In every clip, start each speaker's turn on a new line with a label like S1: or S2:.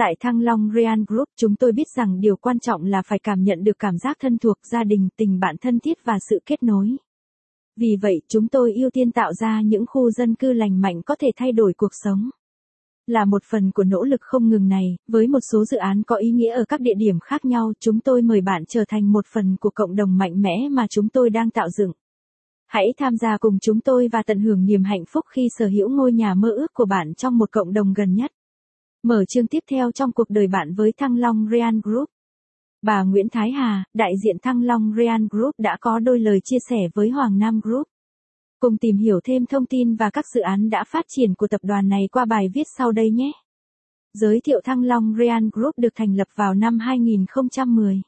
S1: Tại Thăng Long Real Group chúng tôi biết rằng điều quan trọng là phải cảm nhận được cảm giác thân thuộc gia đình, tình bạn thân thiết và sự kết nối. Vì vậy chúng tôi ưu tiên tạo ra những khu dân cư lành mạnh có thể thay đổi cuộc sống. Là một phần của nỗ lực không ngừng này, với một số dự án có ý nghĩa ở các địa điểm khác nhau, chúng tôi mời bạn trở thành một phần của cộng đồng mạnh mẽ mà chúng tôi đang tạo dựng. Hãy tham gia cùng chúng tôi và tận hưởng niềm hạnh phúc khi sở hữu ngôi nhà mơ ước của bạn trong một cộng đồng gần nhất. Mở chương tiếp theo trong cuộc đời bạn với Thăng Long Real Group. Bà Nguyễn Thái Hà, đại diện Thăng Long Real Group đã có đôi lời chia sẻ với Hoàng Nam Group. Cùng tìm hiểu thêm thông tin và các dự án đã phát triển của tập đoàn này qua bài viết sau đây nhé. Giới thiệu Thăng Long Real Group được thành lập vào năm 2010.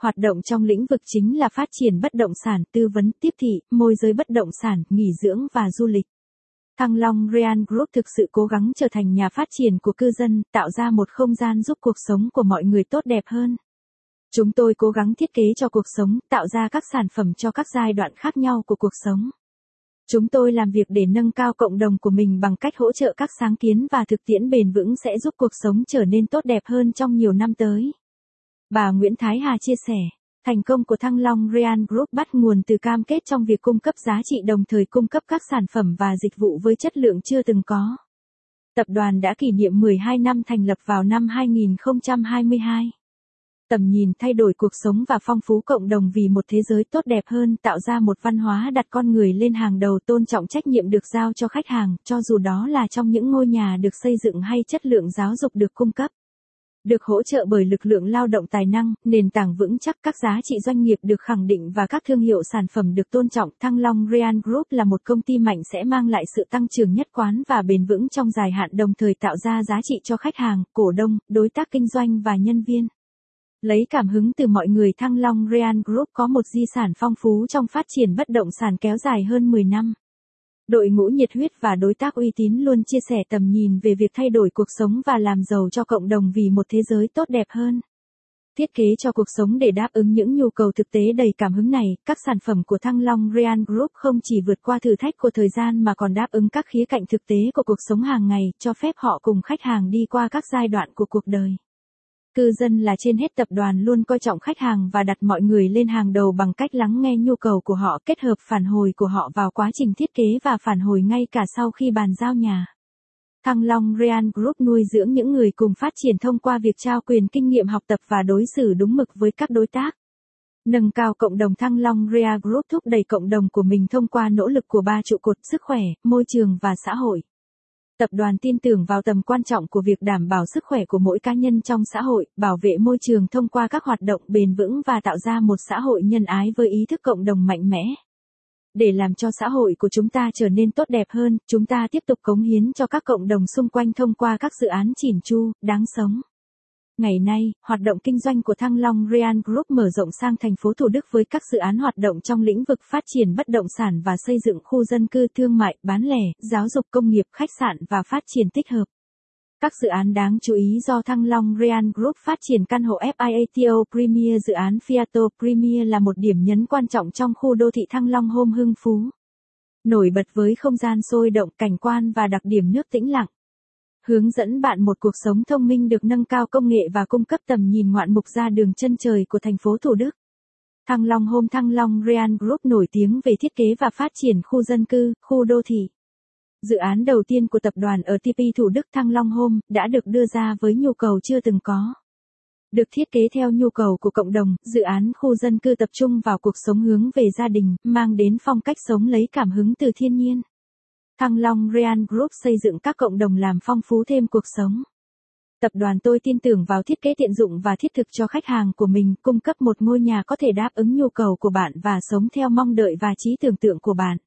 S1: Hoạt động trong lĩnh vực chính là phát triển bất động sản, tư vấn, tiếp thị, môi giới bất động sản, nghỉ dưỡng và du lịch. Thăng Long Real Group thực sự cố gắng trở thành nhà phát triển của cư dân, tạo ra một không gian giúp cuộc sống của mọi người tốt đẹp hơn. Chúng tôi cố gắng thiết kế cho cuộc sống, tạo ra các sản phẩm cho các giai đoạn khác nhau của cuộc sống. Chúng tôi làm việc để nâng cao cộng đồng của mình bằng cách hỗ trợ các sáng kiến và thực tiễn bền vững sẽ giúp cuộc sống trở nên tốt đẹp hơn trong nhiều năm tới. Bà Nguyễn Thái Hà chia sẻ, thành công của Thăng Long Real Group bắt nguồn từ cam kết trong việc cung cấp giá trị đồng thời cung cấp các sản phẩm và dịch vụ với chất lượng chưa từng có. Tập đoàn đã kỷ niệm 12 năm thành lập vào năm 2022. Tầm nhìn thay đổi cuộc sống và phong phú cộng đồng vì một thế giới tốt đẹp hơn tạo ra một văn hóa đặt con người lên hàng đầu tôn trọng trách nhiệm được giao cho khách hàng, cho dù đó là trong những ngôi nhà được xây dựng hay chất lượng giáo dục được cung cấp. Được hỗ trợ bởi lực lượng lao động tài năng, nền tảng vững chắc các giá trị doanh nghiệp được khẳng định và các thương hiệu sản phẩm được tôn trọng. Thăng Long Real Group là một công ty mạnh sẽ mang lại sự tăng trưởng nhất quán và bền vững trong dài hạn đồng thời tạo ra giá trị cho khách hàng, cổ đông, đối tác kinh doanh và nhân viên. Lấy cảm hứng từ mọi người Thăng Long Real Group có một di sản phong phú trong phát triển bất động sản kéo dài hơn 10 năm. Đội ngũ nhiệt huyết và đối tác uy tín luôn chia sẻ tầm nhìn về việc thay đổi cuộc sống và làm giàu cho cộng đồng vì một thế giới tốt đẹp hơn. Thiết kế cho cuộc sống để đáp ứng những nhu cầu thực tế đầy cảm hứng này, các sản phẩm của Thăng Long Real Group không chỉ vượt qua thử thách của thời gian mà còn đáp ứng các khía cạnh thực tế của cuộc sống hàng ngày, cho phép họ cùng khách hàng đi qua các giai đoạn của cuộc đời. Cư dân là trên hết tập đoàn luôn coi trọng khách hàng và đặt mọi người lên hàng đầu bằng cách lắng nghe nhu cầu của họ kết hợp phản hồi của họ vào quá trình thiết kế và phản hồi ngay cả sau khi bàn giao nhà. Thăng Long Real Group nuôi dưỡng những người cùng phát triển thông qua việc trao quyền kinh nghiệm học tập và đối xử đúng mực với các đối tác. Nâng cao cộng đồng Thăng Long Real Group thúc đẩy cộng đồng của mình thông qua nỗ lực của ba trụ cột sức khỏe, môi trường và xã hội. Tập đoàn tin tưởng vào tầm quan trọng của việc đảm bảo sức khỏe của mỗi cá nhân trong xã hội, bảo vệ môi trường thông qua các hoạt động bền vững và tạo ra một xã hội nhân ái với ý thức cộng đồng mạnh mẽ. Để làm cho xã hội của chúng ta trở nên tốt đẹp hơn, chúng ta tiếp tục cống hiến cho các cộng đồng xung quanh thông qua các dự án chỉn chu, đáng sống. Ngày nay, hoạt động kinh doanh của Thăng Long Real Group mở rộng sang thành phố Thủ Đức với các dự án hoạt động trong lĩnh vực phát triển bất động sản và xây dựng khu dân cư thương mại, bán lẻ, giáo dục công nghiệp, khách sạn và phát triển tích hợp. Các dự án đáng chú ý do Thăng Long Real Group phát triển căn hộ FIATO Premier dự án Fiato Premier là một điểm nhấn quan trọng trong khu đô thị Thăng Long Hôm Hưng Phú. Nổi bật với không gian sôi động, cảnh quan và đặc điểm nước tĩnh lặng hướng dẫn bạn một cuộc sống thông minh được nâng cao công nghệ và cung cấp tầm nhìn ngoạn mục ra đường chân trời của thành phố Thủ Đức. Thăng Long Home Thăng Long Real Group nổi tiếng về thiết kế và phát triển khu dân cư, khu đô thị. Dự án đầu tiên của tập đoàn ở TP Thủ Đức Thăng Long Home đã được đưa ra với nhu cầu chưa từng có. Được thiết kế theo nhu cầu của cộng đồng, dự án khu dân cư tập trung vào cuộc sống hướng về gia đình, mang đến phong cách sống lấy cảm hứng từ thiên nhiên. Thăng Long Real Group xây dựng các cộng đồng làm phong phú thêm cuộc sống. Tập đoàn tôi tin tưởng vào thiết kế tiện dụng và thiết thực cho khách hàng của mình, cung cấp một ngôi nhà có thể đáp ứng nhu cầu của bạn và sống theo mong đợi và trí tưởng tượng của bạn.